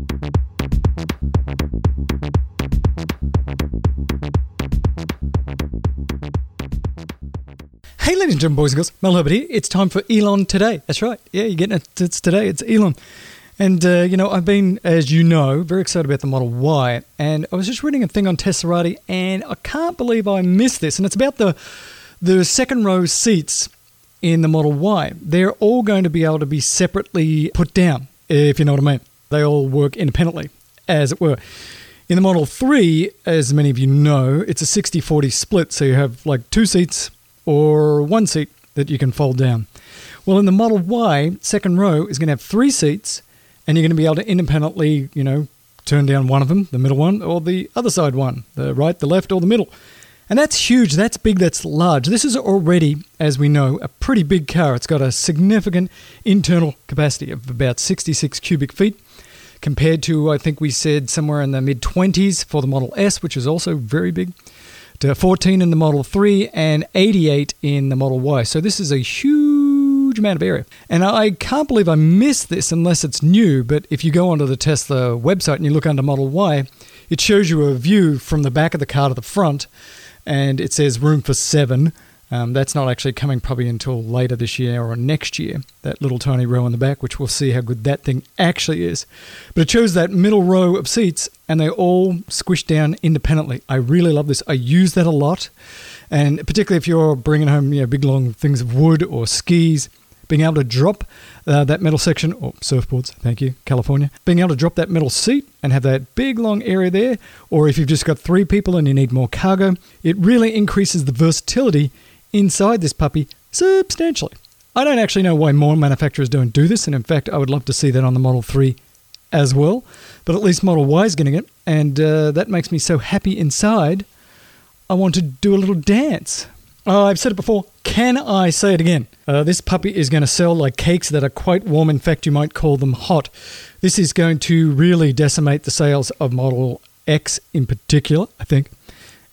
Hey, ladies and gentlemen, boys and girls, Mel Herbert here. It's time for Elon Today. That's right. Yeah, you're getting it. It's today. It's Elon. And, uh, you know, I've been, as you know, very excited about the Model Y. And I was just reading a thing on Teslarati, and I can't believe I missed this. And it's about the, the second row seats in the Model Y. They're all going to be able to be separately put down, if you know what I mean. They all work independently, as it were. In the Model 3, as many of you know, it's a 60 40 split. So you have like two seats or one seat that you can fold down. Well, in the Model Y, second row is going to have three seats, and you're going to be able to independently, you know, turn down one of them, the middle one, or the other side one, the right, the left, or the middle. And that's huge, that's big, that's large. This is already, as we know, a pretty big car. It's got a significant internal capacity of about 66 cubic feet, compared to, I think we said, somewhere in the mid 20s for the Model S, which is also very big to 14 in the Model 3 and 88 in the Model Y. So this is a huge amount of area. And I can't believe I missed this unless it's new, but if you go onto the Tesla website and you look under Model Y, it shows you a view from the back of the car to the front and it says room for 7. Um, that's not actually coming probably until later this year or next year, that little tiny row in the back, which we'll see how good that thing actually is. But it shows that middle row of seats and they all squish down independently. I really love this. I use that a lot. And particularly if you're bringing home you know, big long things of wood or skis, being able to drop uh, that metal section, or surfboards, thank you, California, being able to drop that metal seat and have that big long area there, or if you've just got three people and you need more cargo, it really increases the versatility inside this puppy substantially. I don't actually know why more manufacturers don't do this, and in fact, I would love to see that on the Model 3 as well. But at least Model Y is getting it, and uh, that makes me so happy inside. I want to do a little dance. Oh, I've said it before. Can I say it again? Uh, this puppy is going to sell like cakes that are quite warm. In fact, you might call them hot. This is going to really decimate the sales of Model X in particular, I think,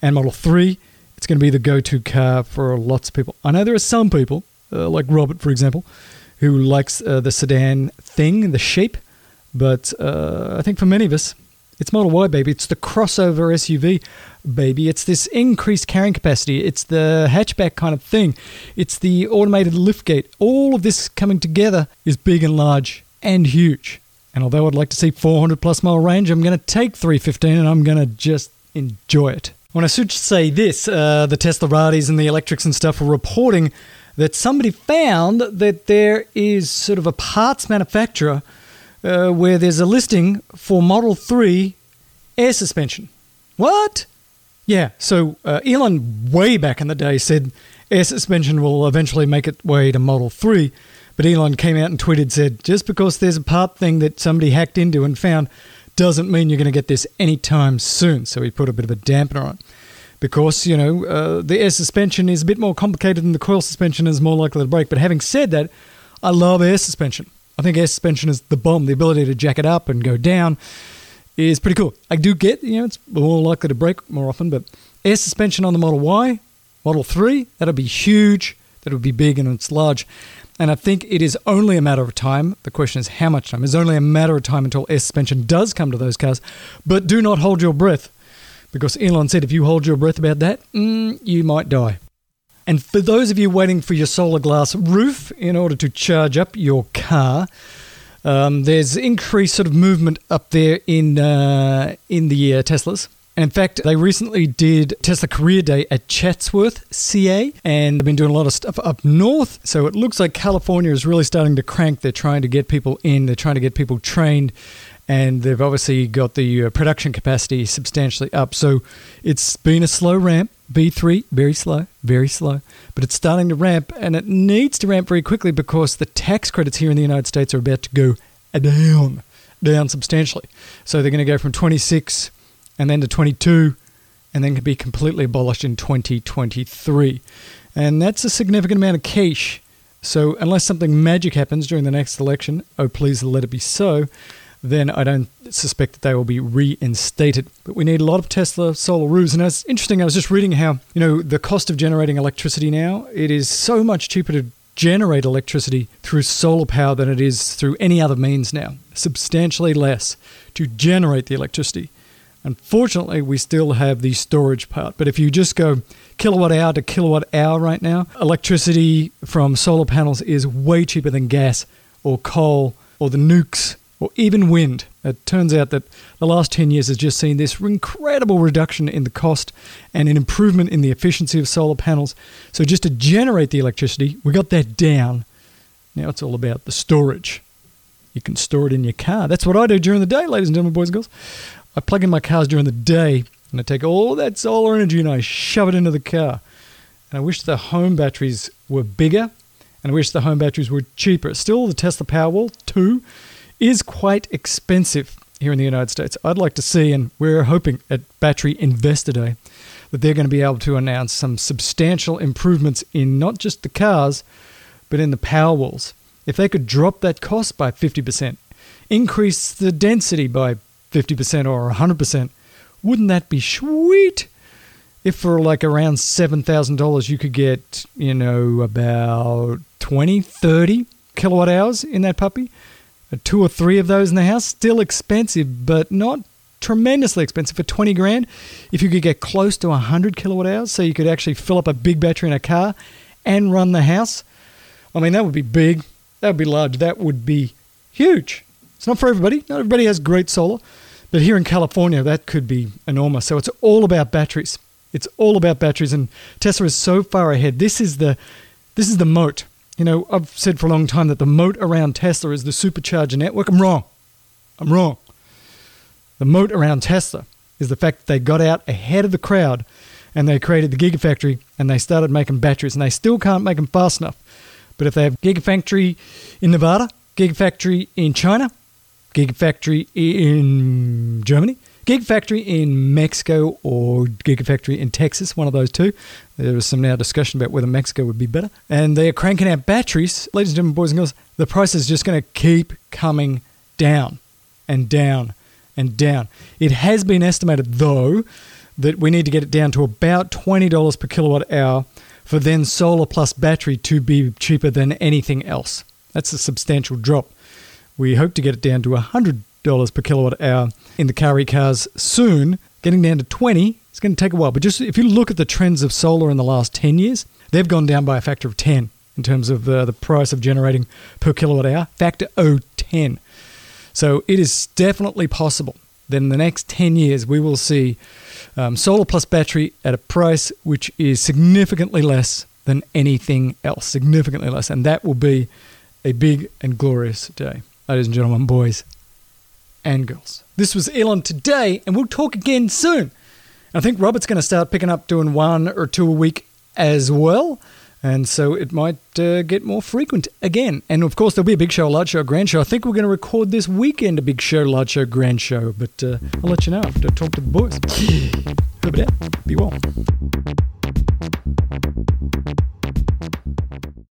and Model 3 it's going to be the go-to car for lots of people. I know there are some people, uh, like Robert, for example, who likes uh, the sedan thing, the shape, but uh, I think for many of us, it's Model Y, baby. It's the crossover SUV, baby. It's this increased carrying capacity. It's the hatchback kind of thing. It's the automated liftgate. All of this coming together is big and large and huge. And although I'd like to see 400 plus mile range, I'm going to take 315 and I'm going to just enjoy it. When I should say this, uh, the Teslaratis and the Electreks and stuff were reporting that somebody found that there is sort of a parts manufacturer uh, where there's a listing for Model 3 air suspension. What? Yeah, so uh, Elon, way back in the day, said air suspension will eventually make its way to Model 3. But Elon came out and tweeted, said, just because there's a part thing that somebody hacked into and found doesn't mean you're going to get this anytime soon. So he put a bit of a dampener on it. Because, you know, uh, the air suspension is a bit more complicated than the coil suspension is more likely to break. But having said that, I love air suspension. I think air suspension is the bomb. The ability to jack it up and go down is pretty cool. I do get, you know, it's more likely to break more often, but air suspension on the Model Y, Model 3, that'll be huge. That'll be big and it's large. And I think it is only a matter of time. The question is how much time. It's only a matter of time until air suspension does come to those cars. But do not hold your breath because Elon said if you hold your breath about that, mm, you might die. And for those of you waiting for your solar glass roof in order to charge up your car, um, there's increased sort of movement up there in uh, in the uh, Teslas. And in fact, they recently did Tesla Career Day at Chatsworth, CA, and they've been doing a lot of stuff up north. So it looks like California is really starting to crank. They're trying to get people in, they're trying to get people trained, and they've obviously got the uh, production capacity substantially up. So it's been a slow ramp. V3, very slow, very slow, but it's starting to ramp and it needs to ramp very quickly because the tax credits here in the United States are about to go down, down substantially. So they're going to go from 26 and then to 22, and then can be completely abolished in 2023. And that's a significant amount of cash. So, unless something magic happens during the next election, oh, please let it be so, then I don't suspect that they will be reinstated. But we need a lot of Tesla solar roofs. And it's interesting, I was just reading how, you know, the cost of generating electricity now, it is so much cheaper to generate electricity through solar power than it is through any other means now. Substantially less to generate the electricity. Unfortunately, we still have the storage part. But if you just go kilowatt hour to kilowatt hour right now, electricity from solar panels is way cheaper than gas or coal or the nukes or even wind. It turns out that the last 10 years has just seen this incredible reduction in the cost and an improvement in the efficiency of solar panels. So, just to generate the electricity, we got that down. Now it's all about the storage. You can store it in your car. That's what I do during the day, ladies and gentlemen, boys and girls. I plug in my cars during the day and I take all that solar energy and I shove it into the car. And I wish the home batteries were bigger and I wish the home batteries were cheaper. Still, the Tesla Powerwall 2 is quite expensive here in the United States. I'd like to see, and we're hoping at Battery Investor Day, that they're going to be able to announce some substantial improvements in not just the cars, but in the Powerwalls. If they could drop that cost by 50%, increase the density by 50% or 100%, wouldn't that be sweet? If for like around $7,000 you could get, you know, about 20, 30 kilowatt hours in that puppy, uh, two or three of those in the house, still expensive, but not tremendously expensive for 20 grand. If you could get close to 100 kilowatt hours, so you could actually fill up a big battery in a car and run the house, I mean, that would be big. That would be large. That would be huge. It's not for everybody. Not everybody has great solar. But here in California, that could be enormous. So it's all about batteries. It's all about batteries, and Tesla is so far ahead. This is the this is the moat. You know, I've said for a long time that the moat around Tesla is the supercharger network. I'm wrong. I'm wrong. The moat around Tesla is the fact that they got out ahead of the crowd and they created the Gigafactory and they started making batteries and they still can't make them fast enough. But if they have Gigafactory in Nevada, Gigafactory in China, Gigafactory in Germany, Gigafactory in Mexico or Gigafactory in Texas, one of those two. There was some now discussion about whether Mexico would be better. And they are cranking out batteries. Ladies and gentlemen, boys and girls, the price is just going to keep coming down and down and down. It has been estimated, though, that we need to get it down to about $20 per kilowatt hour for then solar plus battery to be cheaper than anything else. That's a substantial drop. We hope to get it down to $100 per kilowatt hour in the car cars soon. Getting down to 20 it's going to take a while. But just if you look at the trends of solar in the last 10 years, they've gone down by a factor of 10 in terms of uh, the price of generating per kilowatt hour, factor 010. So it is definitely possible that in the next 10 years we will see um, solar plus battery at a price which is significantly less than anything else, significantly less. And that will be a big and glorious day ladies and gentlemen, boys and girls. This was Elon today, and we'll talk again soon. I think Robert's going to start picking up doing one or two a week as well. And so it might uh, get more frequent again. And of course, there'll be a big show, a large show, a grand show. I think we're going to record this weekend a big show, large show, grand show. But uh, I'll let you know after I talk to the boys. Be well.